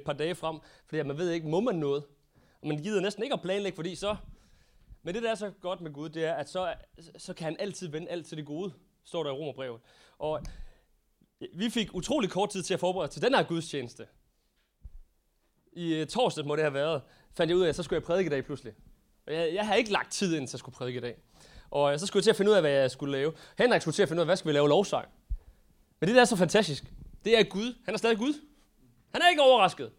et par dage frem, fordi man ved ikke, må man noget. Og man gider næsten ikke at planlægge, fordi så... Men det, der er så godt med Gud, det er, at så, så kan han altid vende alt til det gode, står der i Romerbrevet. Og vi fik utrolig kort tid til at forberede til den her gudstjeneste. I øh, torsdag må det have været, fandt jeg ud af, at så skulle jeg prædike i dag pludselig. Og jeg, jeg havde ikke lagt tid ind til at skulle prædike i dag. Og øh, så skulle jeg til at finde ud af, hvad jeg skulle lave. Henrik skulle til at finde ud af, hvad skal vi lave lovsang. Men det der er så fantastisk, det er Gud. Han er stadig Gud. Han er ikke overrasket.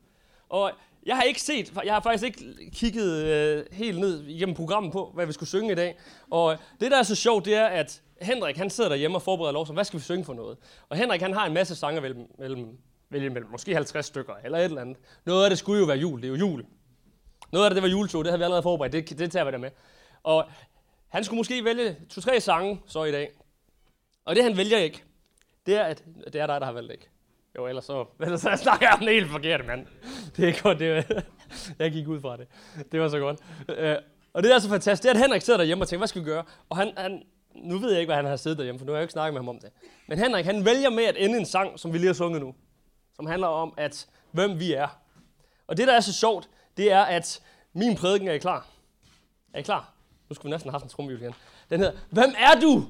Og jeg har ikke set, jeg har faktisk ikke kigget øh, helt ned igennem programmet på, hvad vi skulle synge i dag. Og det, der er så sjovt, det er, at Henrik, han sidder derhjemme og forbereder lovsang. Hvad skal vi synge for noget? Og Henrik, han har en masse sange mellem, mellem, mellem måske 50 stykker, eller et eller andet. Noget af det skulle jo være jul. Det er jo jul. Noget af det, det var juletog. Det har vi allerede forberedt. Det, det tager vi der med. Og han skulle måske vælge to-tre sange så i dag. Og det, han vælger ikke, det er, at det er dig, der har valgt ikke. Jo, ellers så, ellers så snakker jeg om det helt forkert, mand. Det er godt, det var, jeg gik ud fra det. Det var så godt. Øh, og det er så fantastisk, det er, at Henrik sidder derhjemme og tænker, hvad skal vi gøre? Og han, han, nu ved jeg ikke, hvad han har siddet derhjemme, for nu har jeg ikke snakket med ham om det. Men Henrik, han vælger med at ende en sang, som vi lige har sunget nu. Som handler om, at hvem vi er. Og det, der er så sjovt, det er, at min prædiken er I klar. Er I klar? Nu skulle vi næsten have haft en trumhjul igen. Den hedder, hvem er du?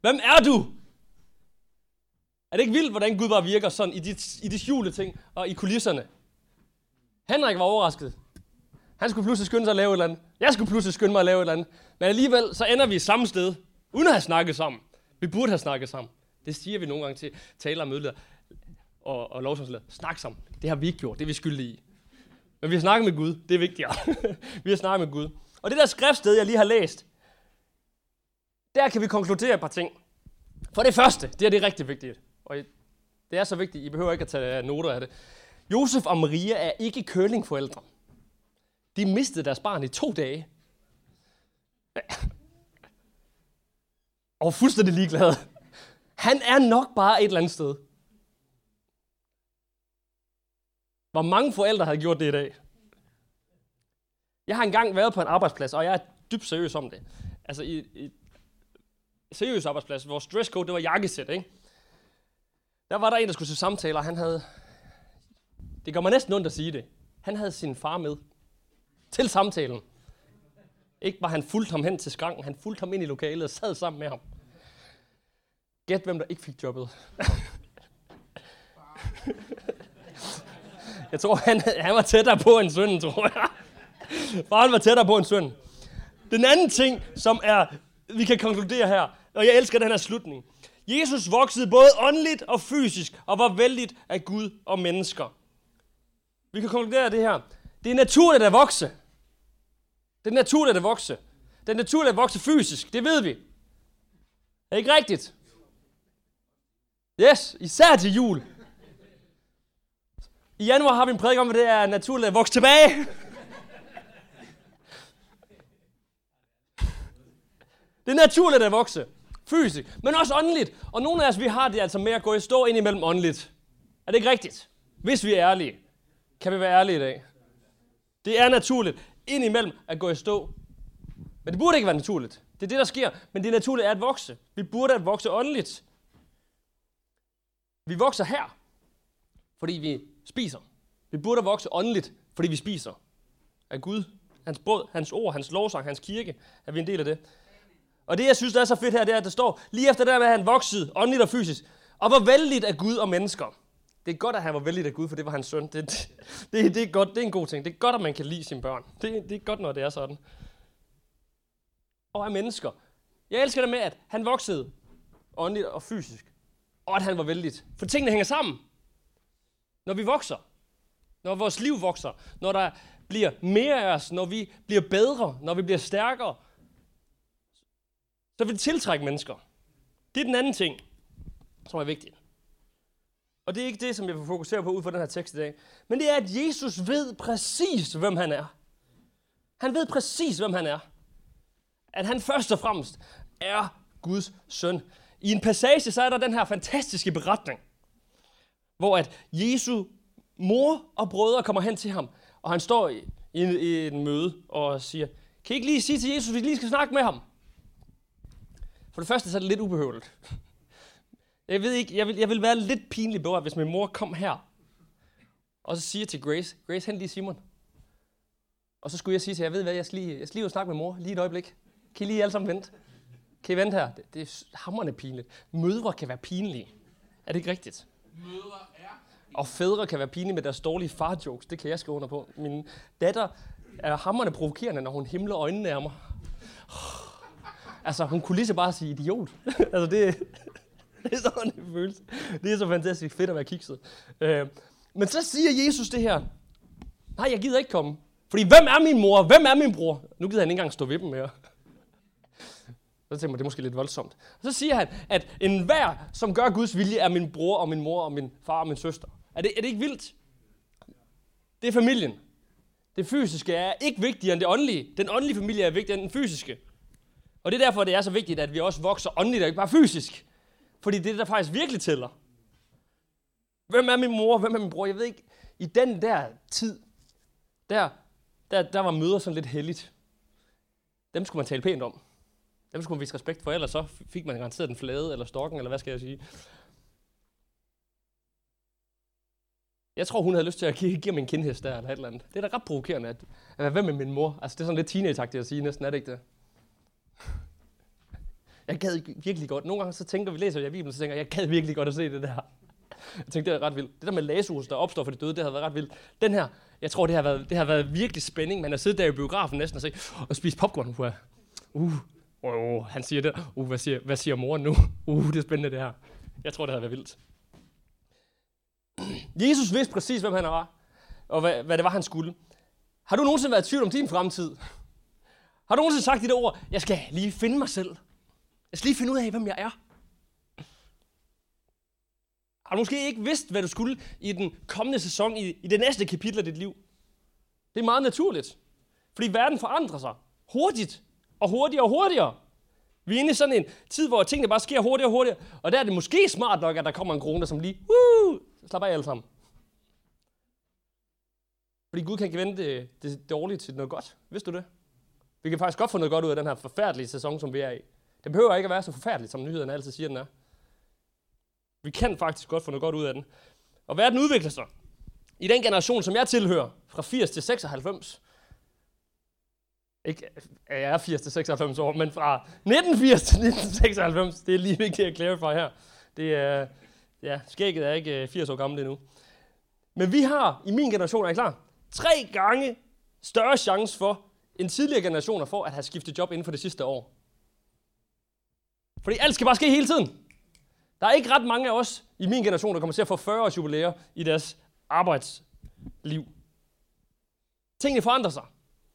Hvem er du? Er det ikke vildt, hvordan Gud bare virker sådan i de, i de skjulte ting og i kulisserne? Henrik var overrasket. Han skulle pludselig skynde sig at lave et eller andet. Jeg skulle pludselig skynde mig at lave et eller andet. Men alligevel, så ender vi samme sted, uden at have snakket sammen. Vi burde have snakket sammen. Det siger vi nogle gange til taler og mødeleder og, og lovsangsleder. Snak sammen. Det har vi ikke gjort. Det er vi skyldige i. Men vi har snakket med Gud. Det er vigtigere. vi har snakket med Gud. Og det der skriftsted, jeg lige har læst, der kan vi konkludere et par ting. For det første, det er det rigtig vigtigt. Og det er så vigtigt, I behøver ikke at tage noter af det. Josef og Maria er ikke curlingforældre. De mistede deres barn i to dage. Og fuldstændig ligeglad. Han er nok bare et eller andet sted. Hvor mange forældre havde gjort det i dag? Jeg har engang været på en arbejdsplads, og jeg er dybt seriøs om det. Altså i, i seriøs arbejdsplads, hvor dresscode, det var jakkesæt, ikke? Der var der en, der skulle til samtaler, han havde... Det gør mig næsten ondt at sige det. Han havde sin far med til samtalen. Ikke bare han fulgte ham hen til skranken, han fulgte ham ind i lokalet og sad sammen med ham. Gæt, hvem der ikke fik jobbet. jeg tror, han, han var tættere på en søn, tror jeg. Faren var tættere på en søn. Den anden ting, som er, vi kan konkludere her, og jeg elsker den her slutning. Jesus voksede både åndeligt og fysisk, og var vældigt af Gud og mennesker. Vi kan konkludere det her. Det er naturligt at vokse. Det er naturligt at vokse. Det er naturligt at vokse fysisk, det ved vi. Er det ikke rigtigt? Yes, især til jul. I januar har vi en prædik om, at det er naturligt at vokse tilbage. Det er naturligt at vokse. Fysisk, men også åndeligt. Og nogle af os, vi har det altså med at gå i stå ind imellem åndeligt. Er det ikke rigtigt? Hvis vi er ærlige. Kan vi være ærlige i dag? Det er naturligt ind imellem at gå i stå. Men det burde ikke være naturligt. Det er det, der sker. Men det naturlige er at vokse. Vi burde at vokse åndeligt. Vi vokser her, fordi vi spiser. Vi burde at vokse åndeligt, fordi vi spiser. Af Gud, hans brød, hans ord, hans lovsang, hans kirke, er vi en del af det. Og det, jeg synes, der er så fedt her, det er, at der står, lige efter det der med, at han voksede åndeligt og fysisk, og var vældigt af Gud og mennesker. Det er godt, at han var vældigt af Gud, for det var hans søn. Det, det, det, er godt, det er en god ting. Det er godt, at man kan lide sine børn. Det, det er godt, når det er sådan. Og af mennesker. Jeg elsker det med, at han voksede åndeligt og fysisk. Og at han var vældigt. For tingene hænger sammen. Når vi vokser. Når vores liv vokser. Når der bliver mere af os. Når vi bliver bedre. Når vi bliver stærkere så vil det tiltrække mennesker. Det er den anden ting, som er vigtig. Og det er ikke det, som jeg vil fokusere på ud fra den her tekst i dag. Men det er, at Jesus ved præcis, hvem han er. Han ved præcis, hvem han er. At han først og fremmest er Guds søn. I en passage, så er der den her fantastiske beretning, hvor at Jesu mor og brødre kommer hen til ham, og han står i, i, i en møde og siger, kan I ikke lige sige til Jesus, at vi lige skal snakke med ham? For det første så er det lidt ubehøveligt. Jeg ved ikke, jeg vil, jeg vil være lidt pinlig berørt, hvis min mor kom her Og så siger til Grace, Grace, hent lige Simon. Og så skulle jeg sige til jeg ved hvad, jeg skal lige, jeg skal lige snakke med mor, lige et øjeblik. Kan I lige alle sammen vente? Kan I vente her? Det, det er hammerne pinligt. Mødre kan være pinlige. Er det ikke rigtigt? Mødre er Og fædre kan være pinlige med deres dårlige far-jokes. Det kan jeg skrive under på. Min datter er hammerne provokerende, når hun himler øjnene af mig. Altså, hun kunne lige så bare sige idiot. altså, det, det er sådan, det føles. Det er så fantastisk fedt at være kikset. Øh, men så siger Jesus det her. Nej, jeg gider ikke komme. Fordi hvem er min mor? Hvem er min bror? Nu gider han ikke engang stå ved dem mere. Så tænker man, det er måske lidt voldsomt. Så siger han, at enhver, som gør Guds vilje, er min bror og min mor og min far og min søster. Er det, er det ikke vildt? Det er familien. Det fysiske er ikke vigtigere end det åndelige. Den åndelige familie er vigtigere end den fysiske. Og det er derfor, det er så vigtigt, at vi også vokser åndeligt og ikke bare fysisk. Fordi det er det, der faktisk virkelig tæller. Hvem er min mor? Hvem er min bror? Jeg ved ikke. I den der tid, der, der, der var møder sådan lidt heldigt. Dem skulle man tale pænt om. Dem skulle man vise respekt for, ellers så fik man garanteret den flade, eller stokken, eller hvad skal jeg sige. Jeg tror, hun havde lyst til at give, give mig en kindhest der, eller et eller andet. Det er da ret provokerende, at, at hvem med min mor? Altså, det er sådan lidt teenage at sige næsten, er det ikke det? Jeg gad virkelig godt. Nogle gange så tænker vi, læser jeg Bibelen, så tænker jeg, jeg gad virkelig godt at se det der. Jeg tænkte, det er ret vildt. Det der med Lazarus, der opstår for de døde, det har været ret vildt. Den her, jeg tror, det har været, det har været virkelig spænding. Man har siddet der i biografen næsten og, se, og spist popcorn. Uh, uh, uh, han siger det. Uh, hvad siger, hvad siger moren nu? Uh, det er spændende det her. Jeg tror, det har været vildt. Jesus vidste præcis, hvem han var, og hvad, hvad det var, han skulle. Har du nogensinde været i tvivl om din fremtid? Har du nogensinde sagt de der ord, jeg skal lige finde mig selv? Jeg skal lige finde ud af, hvem jeg er. Har du måske ikke vidst, hvad du skulle i den kommende sæson, i, i det næste kapitel af dit liv? Det er meget naturligt. Fordi verden forandrer sig hurtigt, og hurtigere og hurtigere. Vi er inde i sådan en tid, hvor tingene bare sker hurtigere og hurtigere. Og der er det måske smart nok, at der kommer en krone, som lige, uh, slap af alle sammen. Fordi Gud kan ikke vende det, det dårlige til noget godt. Vidste du det? Vi kan faktisk godt få noget godt ud af den her forfærdelige sæson, som vi er i. Det behøver ikke at være så forfærdeligt, som nyhederne altid siger, den er. Vi kan faktisk godt få noget godt ud af den. Og verden udvikler sig. I den generation, som jeg tilhører, fra 80 til 96, ikke, jeg er 80 til 96 år, men fra 1980 til 1996, det er lige vigtigt at clarify her. Det er, ja, skægget er ikke øh, 80 år gammel endnu. Men vi har, i min generation, er I klar? Tre gange større chance for, end tidligere generationer for at have skiftet job inden for det sidste år. Fordi alt skal bare ske hele tiden. Der er ikke ret mange af os i min generation, der kommer til at få 40 års jubilæer i deres arbejdsliv. Tingene forandrer sig,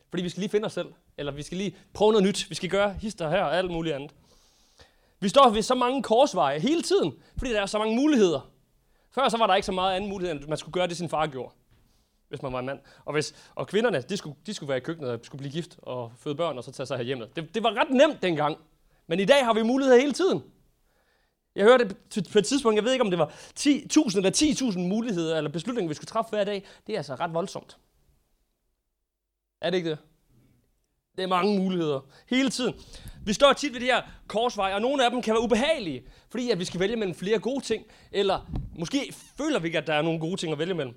fordi vi skal lige finde os selv, eller vi skal lige prøve noget nyt. Vi skal gøre hister her og alt muligt andet. Vi står ved så mange korsveje hele tiden, fordi der er så mange muligheder. Før så var der ikke så meget anden mulighed, end at man skulle gøre det, sin far gjorde, hvis man var en mand. Og, hvis, og kvinderne, de skulle, de skulle være i køkkenet og skulle blive gift og føde børn og så tage sig her hjemme. Det, det var ret nemt dengang. Men i dag har vi muligheder hele tiden. Jeg hørte på et tidspunkt, jeg ved ikke om det var 10.000 eller 10.000 muligheder eller beslutninger, vi skulle træffe hver dag. Det er altså ret voldsomt. Er det ikke det? Det er mange muligheder. Hele tiden. Vi står tit ved de her korsveje, og nogle af dem kan være ubehagelige, fordi at vi skal vælge mellem flere gode ting, eller måske føler vi ikke, at der er nogle gode ting at vælge mellem.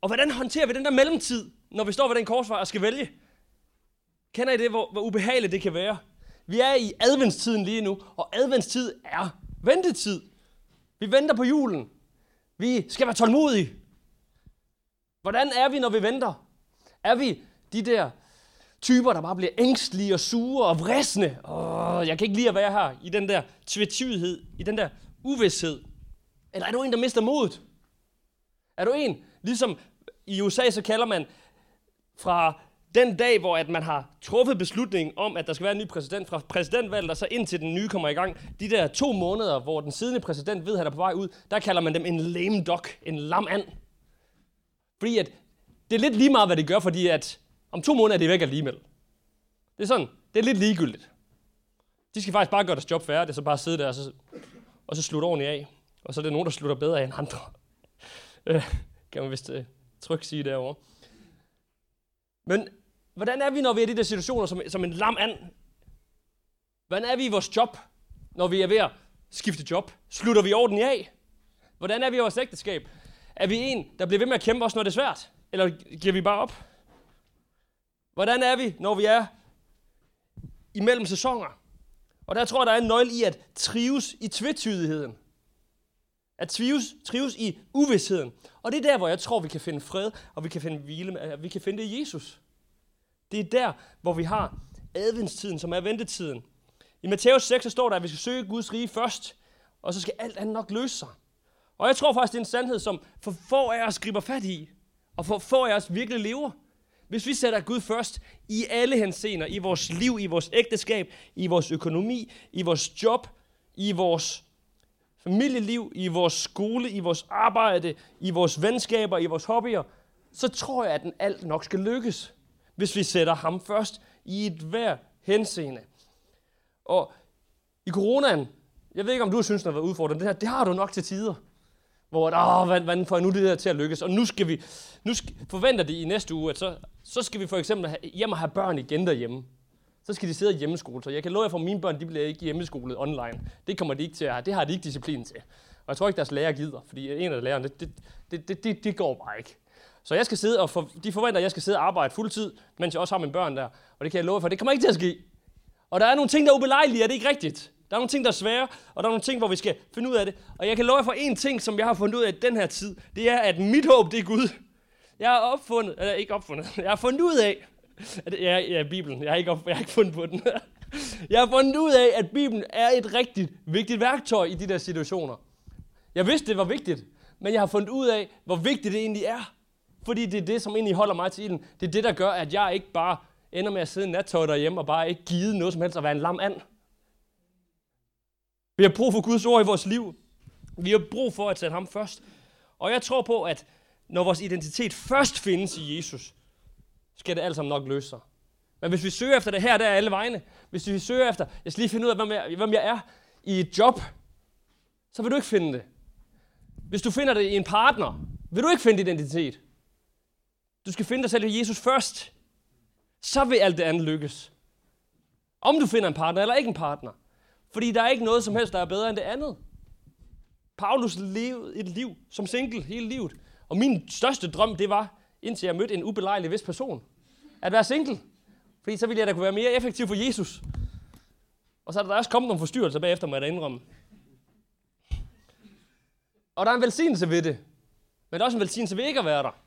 Og hvordan håndterer vi den der mellemtid, når vi står ved den korsvej og skal vælge? Kender I det, hvor, hvor ubehageligt det kan være? Vi er i adventstiden lige nu, og adventstid er ventetid. Vi venter på julen. Vi skal være tålmodige. Hvordan er vi, når vi venter? Er vi de der typer, der bare bliver ængstlige og sure og vrisne? Åh, jeg kan ikke lide at være her i den der tvetydighed, i den der uvidshed. Eller er du en, der mister modet? Er du en, ligesom i USA, så kalder man fra den dag, hvor at man har truffet beslutningen om, at der skal være en ny præsident fra præsidentvalget, og så indtil den nye kommer i gang, de der to måneder, hvor den siddende præsident ved, at han er på vej ud, der kalder man dem en lame dog, en lam and. Fordi at det er lidt lige meget, hvad det gør, fordi at om to måneder er det væk alligevel. Det er sådan, det er lidt ligegyldigt. De skal faktisk bare gøre deres job færdigt, så bare sidde der og så, og så slutte ordentligt af. Og så er det nogen, der slutter bedre af end andre. Øh, kan man vist uh, trygt sige derovre. Men hvordan er vi, når vi er i de der situationer som, som en lam and? Hvordan er vi i vores job, når vi er ved at skifte job? Slutter vi orden af? Hvordan er vi i vores ægteskab? Er vi en, der bliver ved med at kæmpe også, når det er svært? Eller giver vi bare op? Hvordan er vi, når vi er imellem sæsoner? Og der tror jeg, der er en nøgle i at trives i tvetydigheden. At trives, trives i uvidsheden. Og det er der, hvor jeg tror, vi kan finde fred, og vi kan finde hvile, vi kan finde det i Jesus. Det er der, hvor vi har adventstiden, som er ventetiden. I Matthæus 6 så står der, at vi skal søge Guds rige først, og så skal alt andet nok løse sig. Og jeg tror faktisk, det er en sandhed, som for få af os griber fat i, og for få af os virkelig lever. Hvis vi sætter Gud først i alle henseender, i vores liv, i vores ægteskab, i vores økonomi, i vores job, i vores familieliv, i vores skole, i vores arbejde, i vores venskaber, i vores hobbyer, så tror jeg, at den alt nok skal lykkes, hvis vi sætter ham først i et hver henseende. Og i coronaen, jeg ved ikke, om du synes, den har været udfordrende. Det, her, det har du nok til tider. Hvor, åh, hvordan får jeg nu det her til at lykkes? Og nu skal vi, nu skal, forventer det i næste uge, at så, så skal vi for eksempel have, hjem og have børn igen derhjemme. Så skal de sidde i hjemmeskole. Så jeg kan love jer for, at mine børn de bliver ikke hjemmeskolet online. Det kommer de ikke til at have. Det har de ikke disciplin til. Og jeg tror ikke, deres lærer gider, fordi en af lærerne, det, det, det, det, det går bare ikke. Så jeg skal sidde og for, de forventer, at jeg skal sidde og arbejde fuldtid, mens jeg også har mine børn der. Og det kan jeg love for, det kommer ikke til at ske. Og der er nogle ting, der er ubelejlige, er det ikke rigtigt? Der er nogle ting, der er svære, og der er nogle ting, hvor vi skal finde ud af det. Og jeg kan love jer for en ting, som jeg har fundet ud af i den her tid. Det er, at mit håb, det er Gud. Jeg har opfundet, eller ikke opfundet, jeg har fundet ud af, at ja, ja, Bibelen, jeg har, ikke op, jeg har ikke fundet på den. Jeg har fundet ud af, at Bibelen er et rigtigt vigtigt værktøj i de der situationer. Jeg vidste, det var vigtigt, men jeg har fundet ud af, hvor vigtigt det egentlig er. Fordi det er det, som egentlig holder mig til ilden. Det er det, der gør, at jeg ikke bare ender med at sidde i nattøj derhjemme og bare ikke give noget som helst og være en lam and. Vi har brug for Guds ord i vores liv. Vi har brug for at sætte ham først. Og jeg tror på, at når vores identitet først findes i Jesus, skal det alt sammen nok løse sig. Men hvis vi søger efter det her, der er alle vegne. Hvis vi søger efter, jeg skal lige finde ud af, hvem jeg, hvem jeg er i et job, så vil du ikke finde det. Hvis du finder det i en partner, vil du ikke finde identitet. Du skal finde dig selv i Jesus først. Så vil alt det andet lykkes. Om du finder en partner eller ikke en partner. Fordi der er ikke noget som helst, der er bedre end det andet. Paulus levede et liv som single hele livet. Og min største drøm, det var, indtil jeg mødte en ubelejlig vis person, at være single. Fordi så ville jeg da kunne være mere effektiv for Jesus. Og så er der også kommet nogle forstyrrelser bagefter, må jeg da indrømme. Og der er en velsignelse ved det. Men der er også en velsignelse ved ikke at være der.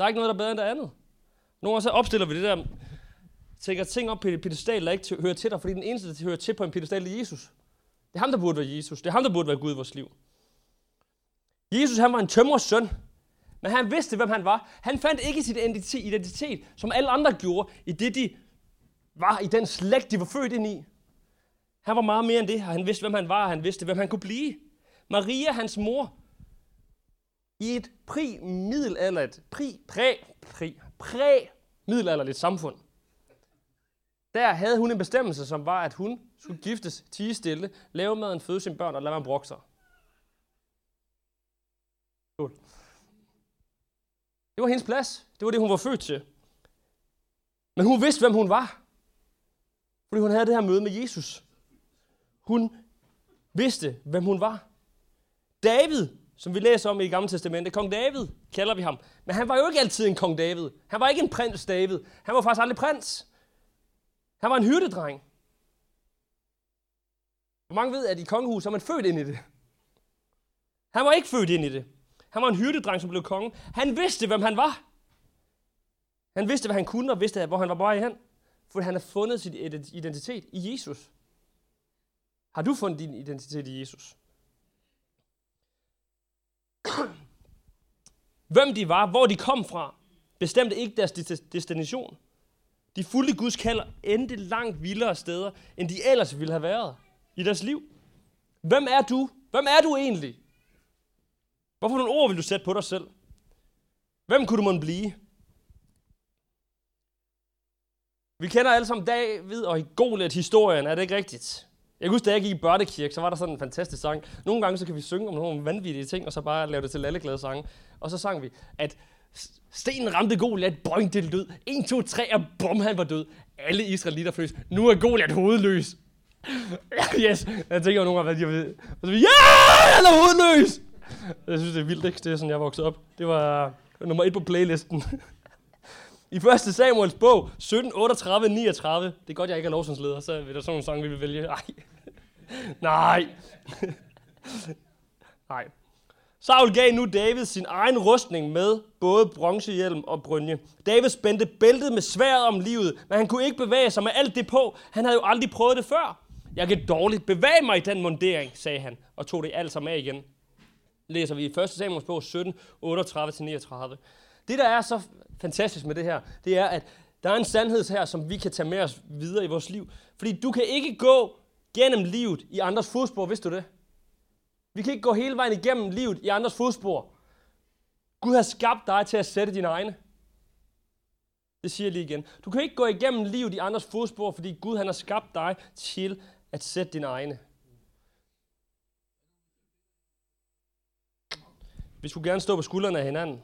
Der er ikke noget, der er bedre end det andet. Nogle gange så opstiller vi det der, tænker ting op på et pedestal, der ikke hører til dig, fordi den eneste, der hører til på en pedestal, er Jesus. Det er ham, der burde være Jesus. Det er ham, der burde være Gud i vores liv. Jesus, han var en tømrers søn. Men han vidste, hvem han var. Han fandt ikke sit identitet, som alle andre gjorde, i det de var i den slægt, de var født ind i. Han var meget mere end det, og han vidste, hvem han var, og han vidste, hvem han kunne blive. Maria, hans mor, i et præ-middelalderligt, præ, præ, præ, præ-middelalderligt samfund, der havde hun en bestemmelse, som var, at hun skulle giftes, tige stille, lave maden, føde sine børn og lade man brokke sig. Det var hendes plads. Det var det, hun var født til. Men hun vidste, hvem hun var. Fordi hun havde det her møde med Jesus. Hun vidste, hvem hun var. David, som vi læser om i Gamle Testamentet, kong David kalder vi ham. Men han var jo ikke altid en kong David. Han var ikke en prins David. Han var faktisk aldrig prins. Han var en hyrdedreng. Hvor mange ved, at i kongehus er man født ind i det? Han var ikke født ind i det. Han var en hyrdedreng, som blev konge. Han vidste, hvem han var. Han vidste, hvad han kunne, og vidste, hvor han var på vej hen. For han har fundet sin identitet i Jesus. Har du fundet din identitet i Jesus? Hvem de var, hvor de kom fra, bestemte ikke deres destination. De fulgte Guds kald endte langt vildere steder, end de ellers ville have været i deres liv. Hvem er du? Hvem er du egentlig? Hvorfor nogle ord vil du sætte på dig selv? Hvem kunne du måtte blive? Vi kender alle sammen David og Goliat historien, er det ikke rigtigt? Jeg kan huske, da jeg gik i børnekirke, så var der sådan en fantastisk sang. Nogle gange så kan vi synge om nogle vanvittige ting, og så bare lave det til alle glade sange. Og så sang vi, at stenen ramte Goliat, boing, det lød. 1, 2, 3, og bum, han var død. Alle israelitter føles, Nu er Goliat hovedløs. yes, jeg tænker jo nogle gange, hvad de har ved. Og så vi, ja, han er hovedløs. Jeg synes, det er vildt, ikke? Det er sådan, jeg voksede op. Det var nummer et på playlisten. I 1. Samuels bog, 17, 38, 39. Det er godt, jeg ikke er lovsangsleder, så vil der sådan nogle sange, vi vil vælge. Ej. Nej. Nej. Saul gav nu David sin egen rustning med både bronzehjelm og brynje. David spændte bæltet med sværet om livet, men han kunne ikke bevæge sig med alt det på. Han havde jo aldrig prøvet det før. Jeg kan dårligt bevæge mig i den mundering, sagde han, og tog det alt sammen af igen. Læser vi i 1. Samuels bog 17, 38-39. Det, der er så fantastisk med det her, det er, at der er en sandhed her, som vi kan tage med os videre i vores liv. Fordi du kan ikke gå gennem livet i andres fodspor, vidste du det? Vi kan ikke gå hele vejen igennem livet i andres fodspor. Gud har skabt dig til at sætte dine egne. Det siger jeg lige igen. Du kan ikke gå igennem livet i andres fodspor, fordi Gud han har skabt dig til at sætte dine egne. Vi skulle gerne stå på skuldrene af hinanden.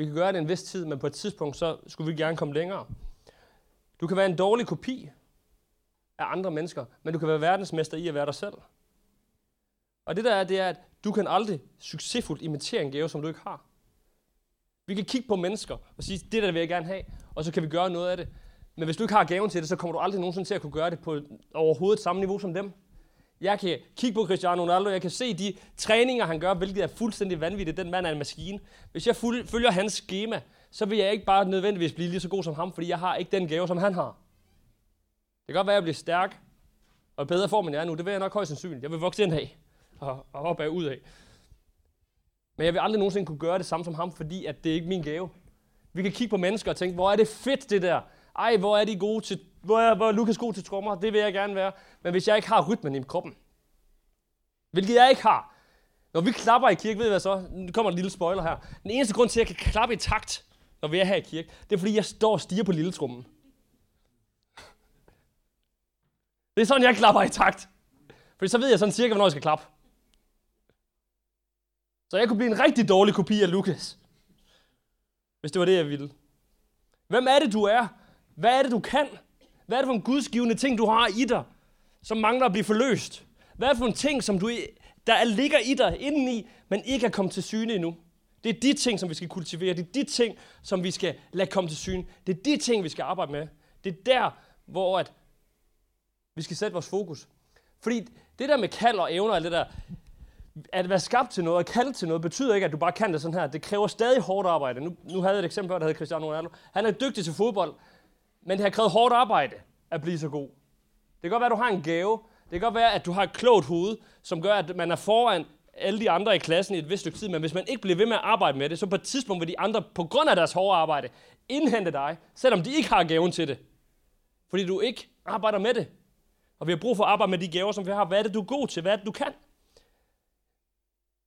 Vi kan gøre det en vis tid, men på et tidspunkt, så skulle vi gerne komme længere. Du kan være en dårlig kopi af andre mennesker, men du kan være verdensmester i at være dig selv. Og det der er, det er, at du kan aldrig succesfuldt imitere en gave, som du ikke har. Vi kan kigge på mennesker og sige, det der vil jeg gerne have, og så kan vi gøre noget af det. Men hvis du ikke har gaven til det, så kommer du aldrig nogensinde til at kunne gøre det på overhovedet samme niveau som dem. Jeg kan kigge på Cristiano Ronaldo, jeg kan se de træninger, han gør, hvilket er fuldstændig vanvittigt. Den mand er en maskine. Hvis jeg følger hans schema, så vil jeg ikke bare nødvendigvis blive lige så god som ham, fordi jeg har ikke den gave, som han har. Det kan godt være, at jeg bliver stærk og bedre form, end jeg er nu. Det vil jeg nok højst sandsynligt. Jeg vil vokse ind af og, og op af ud af. Men jeg vil aldrig nogensinde kunne gøre det samme som ham, fordi at det er ikke min gave. Vi kan kigge på mennesker og tænke, hvor er det fedt det der. Ej, hvor er de gode til, hvor er, var Lukas god til trommer? Det vil jeg gerne være. Men hvis jeg ikke har rytmen i kroppen, hvilket jeg ikke har, når vi klapper i kirke, ved I hvad så? Nu kommer en lille spoiler her. Den eneste grund til, at jeg kan klappe i takt, når vi er her i kirke, det er fordi, jeg står og stiger på lille trummen. Det er sådan, jeg klapper i takt. Fordi så ved jeg sådan cirka, hvornår jeg skal klappe. Så jeg kunne blive en rigtig dårlig kopi af Lukas. Hvis det var det, jeg ville. Hvem er det, du er? Hvad er det, du kan? Hvad er det for en gudsgivende ting, du har i dig, som mangler at blive forløst? Hvad er det for en ting, som du, der ligger i dig indeni, men ikke er kommet til syne endnu? Det er de ting, som vi skal kultivere. Det er de ting, som vi skal lade komme til syne. Det er de ting, vi skal arbejde med. Det er der, hvor at vi skal sætte vores fokus. Fordi det der med kald og evner og det der, at være skabt til noget og kaldt til noget, betyder ikke, at du bare kan det sådan her. Det kræver stadig hårdt arbejde. Nu, nu havde jeg et eksempel, der hedder Cristiano Ronaldo. Han er dygtig til fodbold, men det har krævet hårdt arbejde at blive så god. Det kan godt være, at du har en gave. Det kan godt være, at du har et klogt hoved, som gør, at man er foran alle de andre i klassen i et vist stykke tid, men hvis man ikke bliver ved med at arbejde med det, så på et tidspunkt vil de andre, på grund af deres hårde arbejde, indhente dig, selvom de ikke har gaven til det. Fordi du ikke arbejder med det. Og vi har brug for at arbejde med de gaver, som vi har. Hvad er det, du er god til? Hvad er det, du kan?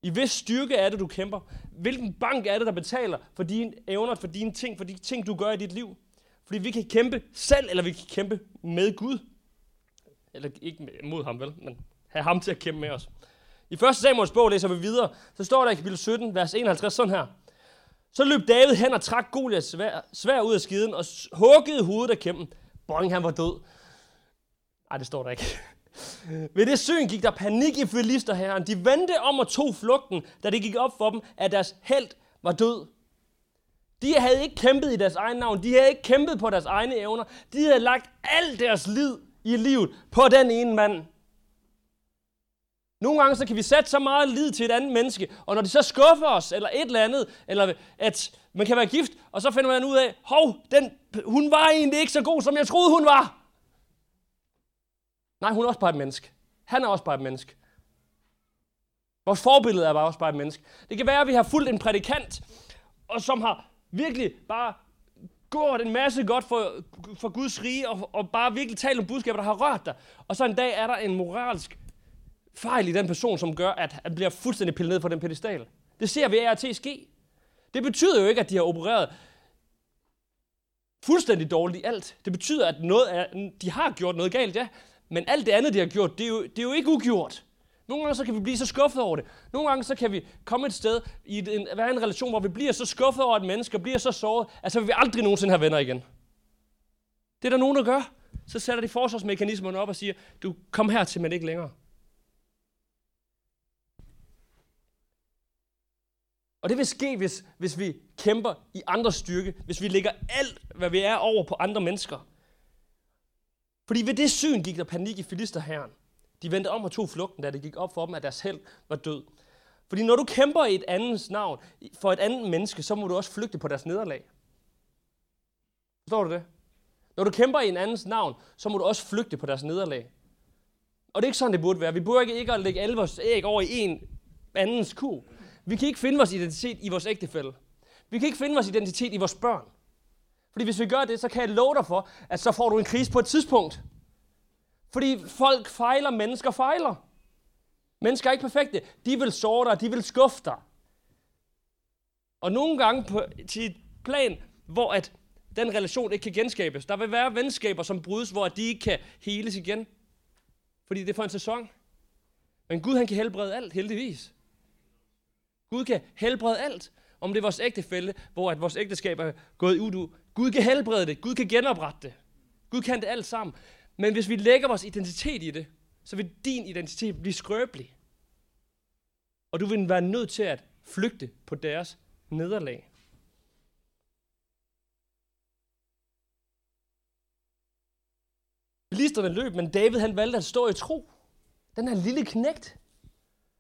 I hvis styrke er det, du kæmper? Hvilken bank er det, der betaler for dine evner, for dine ting, for de ting, du gør i dit liv? Fordi vi kan kæmpe selv, eller vi kan kæmpe med Gud. Eller ikke mod ham, vel, men have ham til at kæmpe med os. I 1. Samuels bog læser vi videre, så står der i kapitel 17, vers 51 sådan her. Så løb David hen og trak Goliaths svær, svær ud af skiden og huggede hovedet af kæmpen. Boing, han var død. Nej, det står der ikke. Ved det syn gik der panik i filisterherren. De vendte om og tog flugten, da det gik op for dem, at deres held var død. De havde ikke kæmpet i deres egen navn. De havde ikke kæmpet på deres egne evner. De havde lagt al deres lid i livet på den ene mand. Nogle gange så kan vi sætte så meget lid til et andet menneske, og når de så skuffer os, eller et eller andet, eller at man kan være gift, og så finder man ud af, hov, den, hun var egentlig ikke så god, som jeg troede, hun var. Nej, hun er også bare et menneske. Han er også bare et menneske. Vores forbillede er bare også bare et menneske. Det kan være, at vi har fulgt en prædikant, og som har virkelig bare gjort en masse godt for, for Guds rige, og, og bare virkelig talt om budskaber, der har rørt dig. Og så en dag er der en moralsk fejl i den person, som gør, at han bliver fuldstændig pillet ned fra den pedestal. Det ser vi af til ske. Det betyder jo ikke, at de har opereret fuldstændig dårligt i alt. Det betyder, at noget er, de har gjort noget galt, ja. Men alt det andet, de har gjort, det er jo, det er jo ikke ugjort. Nogle gange så kan vi blive så skuffet over det. Nogle gange så kan vi komme et sted i en, være en relation, hvor vi bliver så skuffet over et menneske, og bliver så såret, at så vil vi aldrig nogensinde have venner igen. Det er der nogen, der gør. Så sætter de forsvarsmekanismerne op og siger, du kom her til, men ikke længere. Og det vil ske, hvis, hvis vi kæmper i andres styrke, hvis vi lægger alt, hvad vi er over på andre mennesker. Fordi ved det syn gik der panik i filisterherren. De vendte om og tog flugten, da det gik op for dem, at deres held var død. Fordi når du kæmper i et andens navn for et andet menneske, så må du også flygte på deres nederlag. Forstår du det? Når du kæmper i en andens navn, så må du også flygte på deres nederlag. Og det er ikke sådan, det burde være. Vi burde ikke, at lægge alle vores æg over i en andens ku. Vi kan ikke finde vores identitet i vores ægtefælde. Vi kan ikke finde vores identitet i vores børn. Fordi hvis vi gør det, så kan jeg love dig for, at så får du en krise på et tidspunkt. Fordi folk fejler, mennesker fejler. Mennesker er ikke perfekte. De vil såre dig, de vil skuffe dig. Og nogle gange på, til et plan, hvor at den relation ikke kan genskabes. Der vil være venskaber, som brydes, hvor de ikke kan heles igen. Fordi det er for en sæson. Men Gud han kan helbrede alt, heldigvis. Gud kan helbrede alt. Om det er vores ægtefælde, hvor at vores ægteskab er gået ud. Gud kan helbrede det. Gud kan genoprette det. Gud kan det alt sammen. Men hvis vi lægger vores identitet i det, så vil din identitet blive skrøbelig. Og du vil være nødt til at flygte på deres nederlag. Listerne løb, men David han valgte at stå i tro. Den her lille knægt,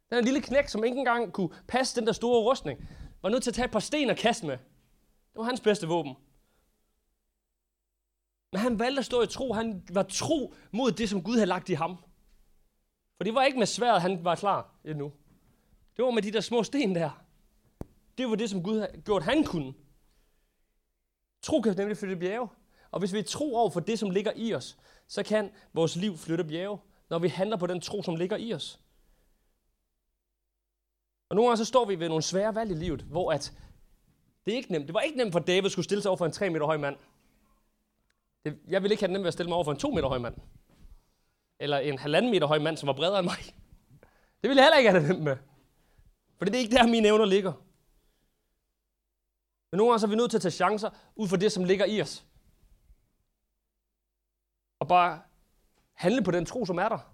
den her lille knægt, som ikke engang kunne passe den der store rustning, var nødt til at tage et par sten og kaste med. Det var hans bedste våben. Men han valgte at stå i tro. Han var tro mod det, som Gud havde lagt i ham. For det var ikke med sværet, han var klar endnu. Det var med de der små sten der. Det var det, som Gud havde gjort, han kunne. Tro kan nemlig flytte bjerge. Og hvis vi er tro over for det, som ligger i os, så kan vores liv flytte bjerge, når vi handler på den tro, som ligger i os. Og nogle gange så står vi ved nogle svære valg i livet, hvor at det er ikke nemt. Det var ikke nemt for David at skulle stille sig over for en 3 meter høj mand. Det, jeg vil ikke have det nemt ved at stille mig over for en 2 meter høj mand. Eller en halvanden meter høj mand, som var bredere end mig. Det ville jeg heller ikke have det nemt med. For det er ikke der, mine evner ligger. Men nogle gange så er vi nødt til at tage chancer ud fra det, som ligger i os. Og bare handle på den tro, som er der.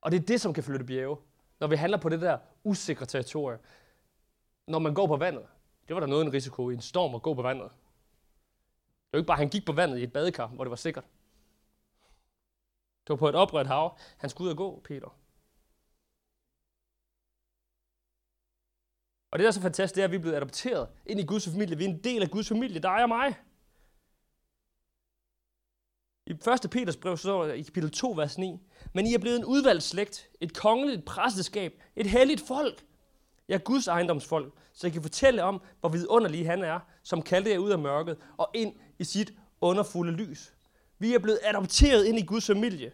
Og det er det, som kan flytte bjerge. Når vi handler på det der usikre territorie. Når man går på vandet. Det var der noget en risiko i en storm at gå på vandet. Det var ikke bare, at han gik på vandet i et badekar, hvor det var sikkert. Det var på et oprørt hav. Han skulle ud og gå, Peter. Og det, der er så fantastisk, det er, at vi er blevet adopteret ind i Guds familie. Vi er en del af Guds familie, dig og mig. I 1. Peters brev står der i kapitel 2, vers 9. Men I er blevet en udvalgt slægt, et kongeligt præsteskab, et helligt folk. Ja, Guds ejendomsfolk, så I kan fortælle om, hvor vidunderlig han er, som kaldte jer ud af mørket og ind i sit underfulde lys. Vi er blevet adopteret ind i Guds familie.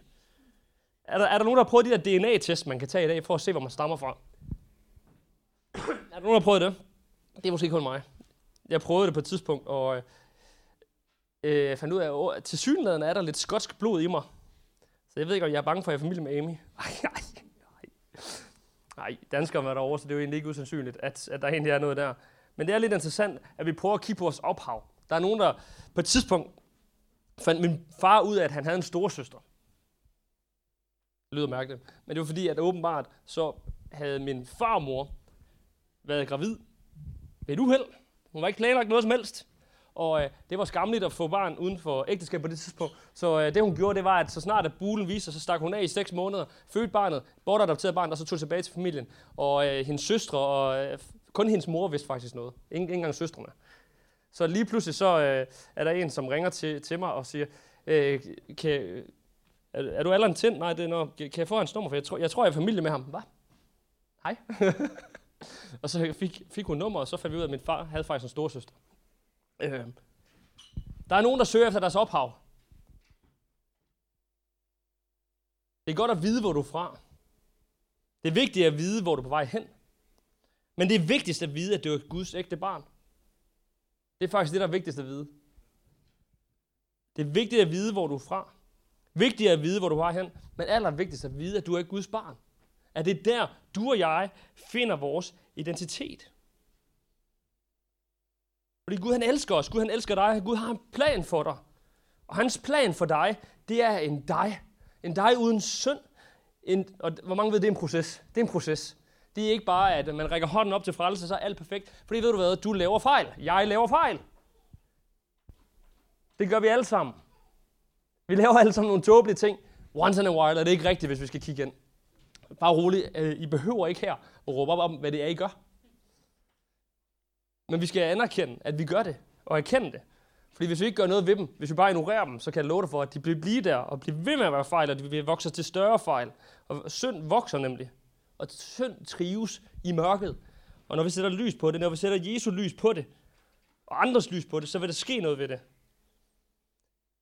Er der, er der nogen, der har prøvet de der DNA-test, man kan tage i dag, for at se, hvor man stammer fra? er der nogen, der har prøvet det? Det er måske kun mig. Jeg prøvede det på et tidspunkt, og øh, fandt ud af, at til synligheden er der lidt skotsk blod i mig. Så jeg ved ikke, om jeg er bange for, at jeg er familie med Amy. Ej, nej, nej. Nej, danskere var derovre, så det er jo egentlig ikke usandsynligt, at, at der egentlig er noget der. Men det er lidt interessant, at vi prøver at kigge på vores ophav. Der er nogen, der på et tidspunkt fandt min far ud af, at han havde en storesøster. Det lyder mærkeligt. Men det var fordi, at åbenbart så havde min farmor været gravid ved et uheld. Hun var ikke planlagt noget som helst. Og øh, det var skamligt at få barn uden for ægteskab på det tidspunkt. Så øh, det hun gjorde, det var, at så snart at bulen viste sig, så stak hun af i 6 måneder, fødte barnet, bortadopterede barnet, og så tog tilbage til familien. Og øh, hendes søstre, og øh, kun hendes mor vidste faktisk noget. Ingen, ikke engang søstrene. Så lige pludselig så øh, er der en, som ringer til, til mig og siger, øh, kan, er, er du alderen tændt? Nej, det er noget, kan jeg få hans nummer? For jeg tror, jeg tror, jeg er familie med ham. Hvad? Hej. og så fik, fik hun nummer, og så fandt vi ud af, at min far havde faktisk en storsøster. Øh, der er nogen, der søger efter deres ophav. Det er godt at vide, hvor du er fra. Det er vigtigt at vide, hvor du er på vej hen. Men det er vigtigst at vide, at du er Guds ægte barn. Det er faktisk det, der er vigtigst at vide. Det er vigtigt at vide, hvor du er fra. Vigtigt at vide, hvor du har hen. Men allervigtigst at vide, at du er Guds barn. At det er der, du og jeg finder vores identitet. Fordi Gud han elsker os. Gud han elsker dig. Gud har en plan for dig. Og hans plan for dig, det er en dig. En dig uden synd. En, og hvor mange ved, det er en proces. Det er en proces. Det er ikke bare, at man rækker hånden op til frelse, så er alt perfekt. Fordi ved du hvad, du laver fejl. Jeg laver fejl. Det gør vi alle sammen. Vi laver alle sammen nogle tåbelige ting. Once in a while er det ikke rigtigt, hvis vi skal kigge ind. Bare roligt, øh, I behøver ikke her at råbe op om, hvad det er, I gør. Men vi skal anerkende, at vi gør det, og erkende det. Fordi hvis vi ikke gør noget ved dem, hvis vi bare ignorerer dem, så kan jeg love dig for, at de bliver blive der, og bliver ved med at være fejl, og de vil vokse til større fejl. Og synd vokser nemlig. Og synd trives i mørket. Og når vi sætter lys på det, når vi sætter Jesu lys på det, og andres lys på det, så vil der ske noget ved det.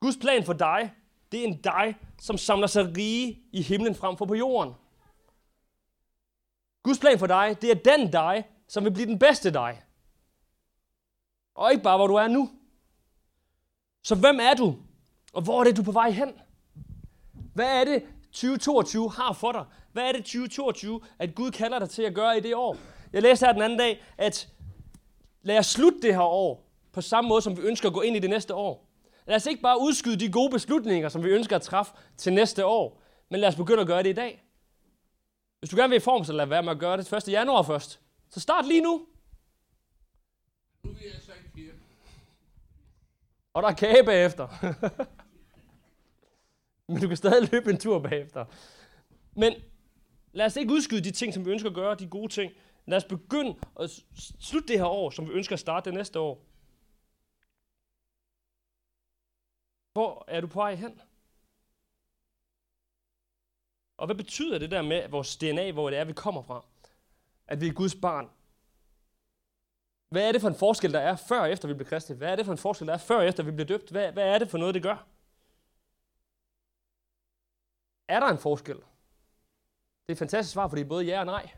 Guds plan for dig, det er en dig, som samler sig rige i himlen frem for på jorden. Guds plan for dig, det er den dig, som vil blive den bedste dig. Og ikke bare, hvor du er nu. Så hvem er du? Og hvor er det, du er på vej hen? Hvad er det, 2022 har for dig? Hvad er det 2022, at Gud kalder dig til at gøre i det år? Jeg læste her den anden dag, at lad os slutte det her år på samme måde, som vi ønsker at gå ind i det næste år. Lad os ikke bare udskyde de gode beslutninger, som vi ønsker at træffe til næste år, men lad os begynde at gøre det i dag. Hvis du gerne vil i form, så lad være med at gøre det 1. januar først. Så start lige nu. Nu vil jeg så ikke Og der er kage bagefter. Men du kan stadig løbe en tur bagefter. Men lad os ikke udskyde de ting, som vi ønsker at gøre, de gode ting. Lad os begynde at slutte det her år, som vi ønsker at starte det næste år. Hvor er du på vej hen? Og hvad betyder det der med vores DNA, hvor det er, vi kommer fra? At vi er Guds barn. Hvad er det for en forskel, der er før og efter vi bliver kristne? Hvad er det for en forskel, der er før og efter vi bliver døbt? Hvad, hvad er det for noget, det gør? Er der en forskel? Det er et fantastisk svar, fordi både ja og nej.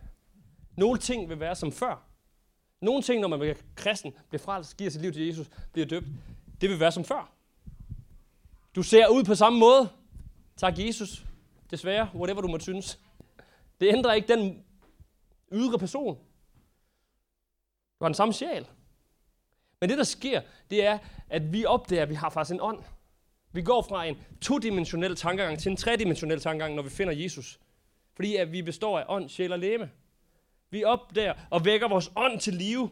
Nogle ting vil være som før. Nogle ting, når man bliver kristen, bliver frelst, giver sit liv til Jesus, bliver døbt, det vil være som før. Du ser ud på samme måde. Tak Jesus. Desværre, whatever du må synes. Det ændrer ikke den ydre person. Du har den samme sjæl. Men det, der sker, det er, at vi opdager, at vi har faktisk en ånd. Vi går fra en todimensionel tankegang til en tredimensionel tankegang, når vi finder Jesus. Fordi at vi består af ånd, sjæl og læme. Vi opdager og vækker vores ånd til live.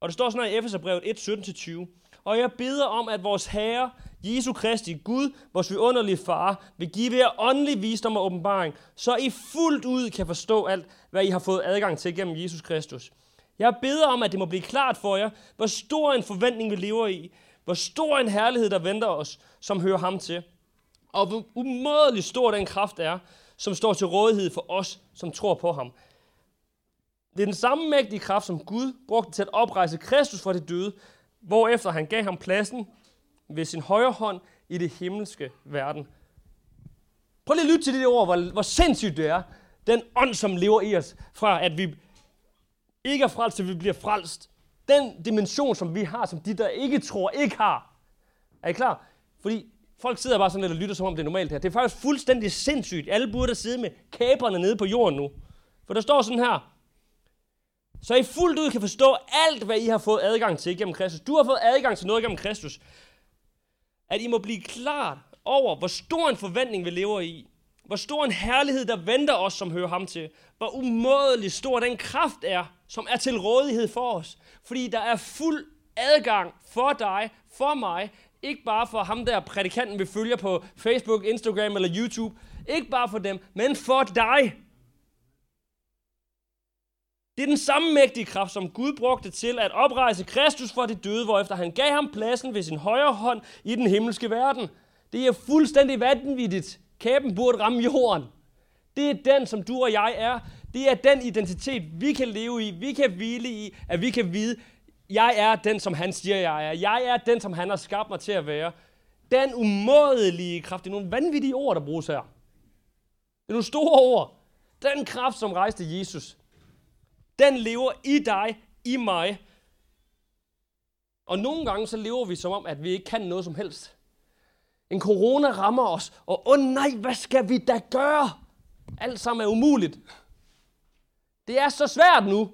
Og det står sådan her i Efeserbrevet 1, 17-20. Og jeg beder om, at vores Herre, Jesu Kristi, Gud, vores vidunderlige far, vil give jer åndelig visdom og åbenbaring, så I fuldt ud kan forstå alt, hvad I har fået adgang til gennem Jesus Kristus. Jeg beder om, at det må blive klart for jer, hvor stor en forventning vi lever i, hvor stor en herlighed, der venter os, som hører ham til, og hvor umådelig stor den kraft er, som står til rådighed for os, som tror på ham. Det er den samme mægtige kraft, som Gud brugte til at oprejse Kristus fra det døde, hvorefter han gav ham pladsen ved sin højre hånd i det himmelske verden. Prøv lige at lytte til det ord, hvor, hvor sindssygt det er. Den ånd, som lever i os, fra at vi ikke er frelst, til vi bliver frelst. Den dimension, som vi har, som de, der ikke tror, ikke har. Er I klar? Fordi folk sidder bare sådan lidt og lytter, som om det er normalt her. Det er faktisk fuldstændig sindssygt. Alle burde sidde med kaberne nede på jorden nu. For der står sådan her, så I fuldt ud kan forstå alt, hvad I har fået adgang til gennem Kristus. Du har fået adgang til noget gennem Kristus. At I må blive klart over, hvor stor en forventning vi lever i. Hvor stor en herlighed, der venter os, som hører ham til. Hvor umådelig stor den kraft er, som er til rådighed for os. Fordi der er fuld adgang for dig, for mig, ikke bare for ham der prædikanten, vi følger på Facebook, Instagram eller YouTube. Ikke bare for dem, men for dig. Det er den samme mægtige kraft, som Gud brugte til at oprejse Kristus fra de døde, hvorefter han gav ham pladsen ved sin højre hånd i den himmelske verden. Det er fuldstændig vanvittigt. Kæben burde ramme jorden. Det er den, som du og jeg er. Det er den identitet, vi kan leve i, vi kan hvile i, at vi kan vide, jeg er den, som han siger, jeg er. Jeg er den, som han har skabt mig til at være. Den umådelige kraft, det er nogle vanvittige ord, der bruges her. Det er nogle store ord. Den kraft, som rejste Jesus, den lever i dig, i mig. Og nogle gange så lever vi som om, at vi ikke kan noget som helst. En corona rammer os, og åh oh nej, hvad skal vi da gøre? Alt sammen er umuligt. Det er så svært nu.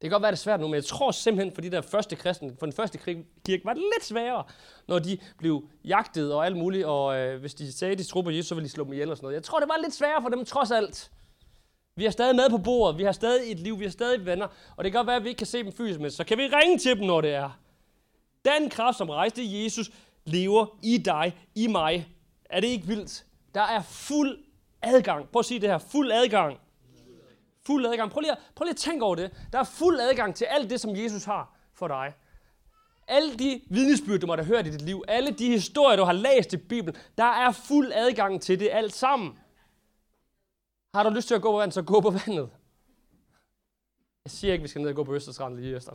Det kan godt være, det er svært nu, men jeg tror simpelthen, for de der første kristne, for den første kirke, var det lidt sværere, når de blev jagtet og alt muligt, og øh, hvis de sagde, at de troede på Jesus, så ville de slå dem ihjel og sådan noget. Jeg tror, det var lidt sværere for dem trods alt. Vi har stadig mad på bordet, vi har stadig et liv, vi har stadig venner, og det kan godt være, at vi ikke kan se dem fysisk, men så kan vi ringe til dem, når det er. Den kraft, som rejste Jesus, lever i dig, i mig. Er det ikke vildt? Der er fuld adgang. Prøv at sige det her. Fuld adgang. Fuld adgang. Prøv lige, at, prøv lige at tænke over det. Der er fuld adgang til alt det, som Jesus har for dig. Alle de vidnesbyrd, du måtte have hørt i dit liv, alle de historier, du har læst i Bibelen, der er fuld adgang til det alt sammen. Har du lyst til at gå på vandet, så gå på vandet. Jeg siger ikke, at vi skal ned og gå på Østersrand lige efter.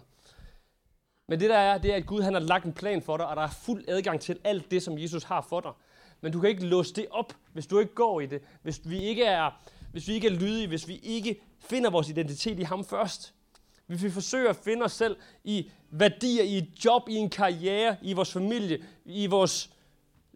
Men det der er, det er, at Gud han har lagt en plan for dig, og der er fuld adgang til alt det, som Jesus har for dig. Men du kan ikke låse det op, hvis du ikke går i det. Hvis vi ikke er, hvis vi ikke er lydige, hvis vi ikke finder vores identitet i ham først. Hvis vi forsøger at finde os selv i værdier, i et job, i en karriere, i vores familie, i vores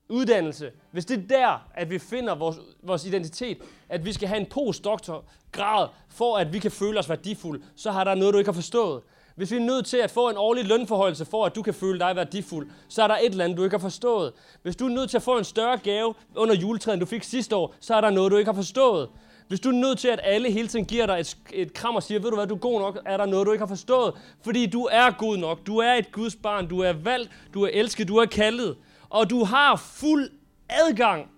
uddannelse. Hvis det er der, at vi finder vores, vores identitet, at vi skal have en postdoktorgrad, for at vi kan føle os værdifulde, så har der noget, du ikke har forstået. Hvis vi er nødt til at få en årlig lønforhøjelse for, at du kan føle dig værdifuld, så er der et eller andet, du ikke har forstået. Hvis du er nødt til at få en større gave under juletræet, end du fik sidste år, så er der noget, du ikke har forstået. Hvis du er nødt til, at alle hele tiden giver dig et, et kram og siger, ved du hvad, du er god nok, er der noget, du ikke har forstået. Fordi du er god nok. Du er et Guds barn. Du er valgt. Du er elsket. Du er kaldet. Og du har fuld adgang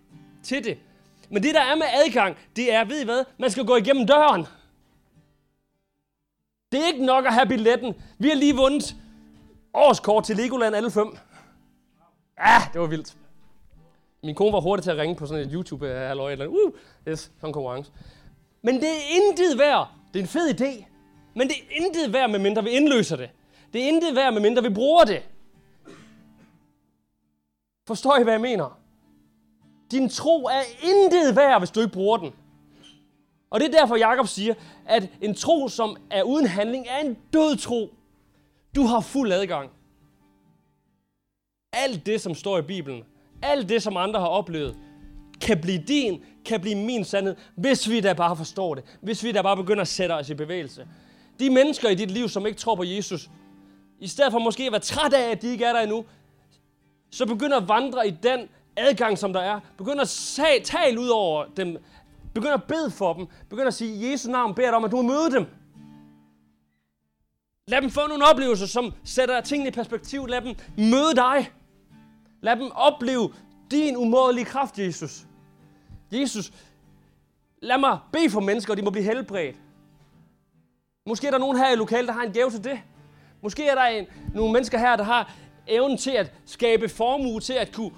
til det. Men det, der er med adgang, det er, ved I hvad, man skal gå igennem døren. Det er ikke nok at have billetten. Vi har lige vundet årskort til Legoland alle fem. Ja, det var vildt. Min kone var hurtig til at ringe på sådan et YouTube-halløj øh, eller uh, yes, sådan en konkurrence. Men det er intet værd. Det er en fed idé. Men det er intet værd, medmindre vi indløser det. Det er intet værd, medmindre vi bruger det. Forstår I, hvad jeg mener? Din tro er intet værd, hvis du ikke bruger den. Og det er derfor, Jakob siger, at en tro, som er uden handling, er en død tro. Du har fuld adgang. Alt det, som står i Bibelen, alt det, som andre har oplevet, kan blive din, kan blive min sandhed, hvis vi da bare forstår det. Hvis vi da bare begynder at sætte os i bevægelse. De mennesker i dit liv, som ikke tror på Jesus, i stedet for måske at være træt af, at de ikke er der endnu, så begynder at vandre i den adgang, som der er. Begynder at tale ud over dem. Begynd at bede for dem. Begynd at sige, i Jesu navn beder dig om, at du vil møde dem. Lad dem få nogle oplevelser, som sætter tingene i perspektiv. Lad dem møde dig. Lad dem opleve din umådelige kraft, Jesus. Jesus, lad mig bede for mennesker, og de må blive helbredt. Måske er der nogen her i lokalet, der har en gave til det. Måske er der en, nogle mennesker her, der har evnen til at skabe formue, til at kunne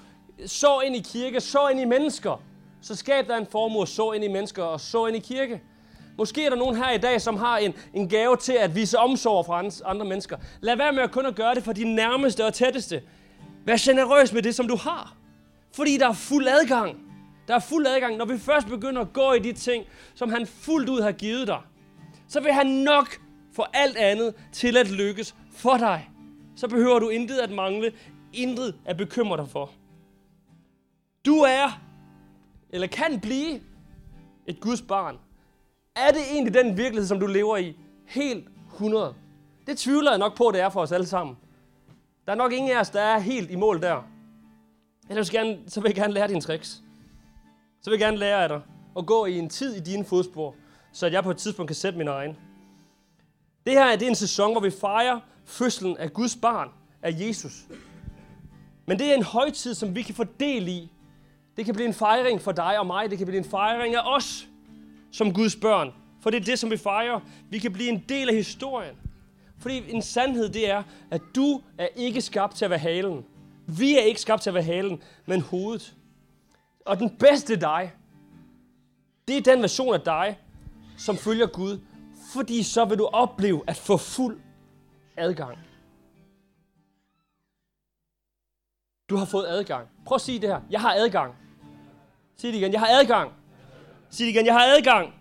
så ind i kirke, så ind i mennesker. Så skab dig en formue, så ind i mennesker og så ind i kirke. Måske er der nogen her i dag, som har en, en gave til at vise omsorg for andre mennesker. Lad være med at kun at gøre det for de nærmeste og tætteste. Vær generøs med det, som du har. Fordi der er fuld adgang. Der er fuld adgang. Når vi først begynder at gå i de ting, som han fuldt ud har givet dig, så vil han nok for alt andet til at lykkes for dig. Så behøver du intet at mangle, intet at bekymre dig for. Du er, eller kan blive, et Guds barn. Er det egentlig den virkelighed, som du lever i? Helt 100. Det tvivler jeg nok på, det er for os alle sammen. Der er nok ingen af os, der er helt i mål der. Ellers gerne, så vil jeg gerne lære dine tricks. Så vil jeg gerne lære af dig at gå i en tid i dine fodspor, så at jeg på et tidspunkt kan sætte min egen. Det her det er en sæson, hvor vi fejrer fødslen af Guds barn, af Jesus. Men det er en højtid, som vi kan få del i. Det kan blive en fejring for dig og mig. Det kan blive en fejring af os som Guds børn. For det er det, som vi fejrer. Vi kan blive en del af historien. Fordi en sandhed, det er, at du er ikke skabt til at være halen. Vi er ikke skabt til at være halen, men hovedet. Og den bedste dig, det er den version af dig, som følger Gud. Fordi så vil du opleve at få fuld adgang. Du har fået adgang. Prøv at sige det her. Jeg har adgang. Sig det igen. Jeg har adgang. Sig det igen. Jeg har adgang.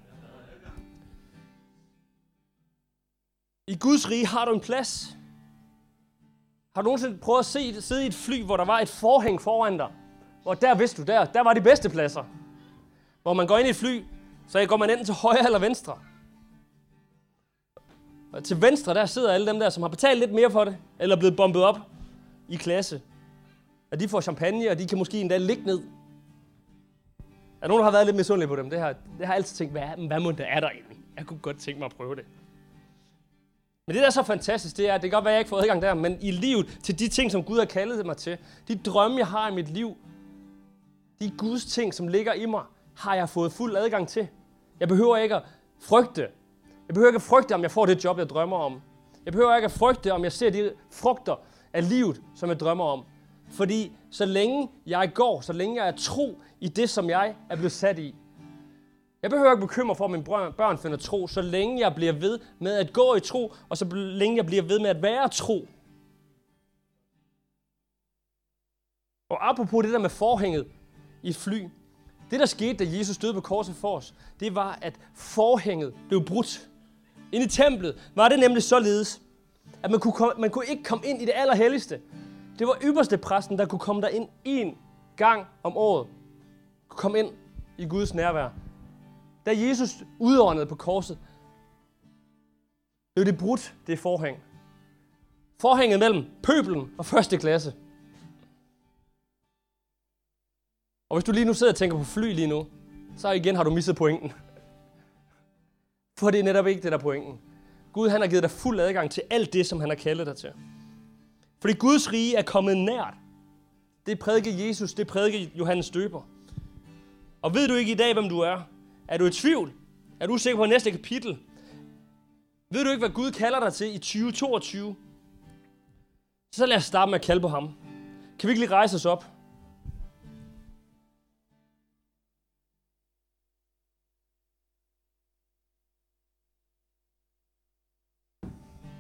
I Guds rige har du en plads. Har du nogensinde prøvet at se, sidde i et fly, hvor der var et forhæng foran dig? Hvor der vidste du, der, der var de bedste pladser. Hvor man går ind i et fly, så går man enten til højre eller venstre. Og til venstre, der sidder alle dem der, som har betalt lidt mere for det, eller er blevet bombet op i klasse. Og de får champagne, og de kan måske endda ligge ned. Er nogen, der har været lidt misundelig på dem? Det har, det har jeg altid tænkt, hvad, hvad må der er der egentlig? jeg kunne godt tænke mig at prøve det. Men det, der er så fantastisk, det er, at det kan godt være, at jeg ikke får adgang der, men i livet til de ting, som Gud har kaldet mig til, de drømme, jeg har i mit liv, de Guds ting, som ligger i mig, har jeg fået fuld adgang til. Jeg behøver ikke at frygte. Jeg behøver ikke at frygte, om jeg får det job, jeg drømmer om. Jeg behøver ikke at frygte, om jeg ser de frugter af livet, som jeg drømmer om. Fordi så længe jeg går, så længe jeg er tro i det, som jeg er blevet sat i, jeg behøver ikke bekymre for, at mine børn finder tro, så længe jeg bliver ved med at gå i tro, og så længe jeg bliver ved med at være tro. Og apropos det der med forhænget i et fly. Det, der skete, da Jesus døde på korset for os, det var, at forhænget blev brudt. Inde i templet var det nemlig således, at man kunne, komme, man kunne ikke komme ind i det allerhelligste. Det var ypperste præsten, der kunne komme der ind en gang om året. Kunne komme ind i Guds nærvær. Da Jesus udåndede på korset, blev det brudt, det forhæng. Forhænget mellem pøbelen og første klasse. Og hvis du lige nu sidder og tænker på fly lige nu, så igen har du misset pointen. For det er netop ikke det, der er pointen. Gud han har givet dig fuld adgang til alt det, som han har kaldet dig til. Fordi Guds rige er kommet nært. Det prædiker Jesus, det prædiker Johannes Døber. Og ved du ikke i dag, hvem du er? Er du i tvivl? Er du sikker på næste kapitel? Ved du ikke, hvad Gud kalder dig til i 2022? Så lad os starte med at kalde på ham. Kan vi ikke lige rejse os op?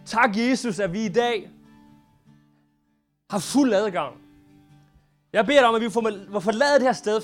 Tak, Jesus, at vi i dag har fuld adgang. Jeg beder dig om, at vi får forladet det her sted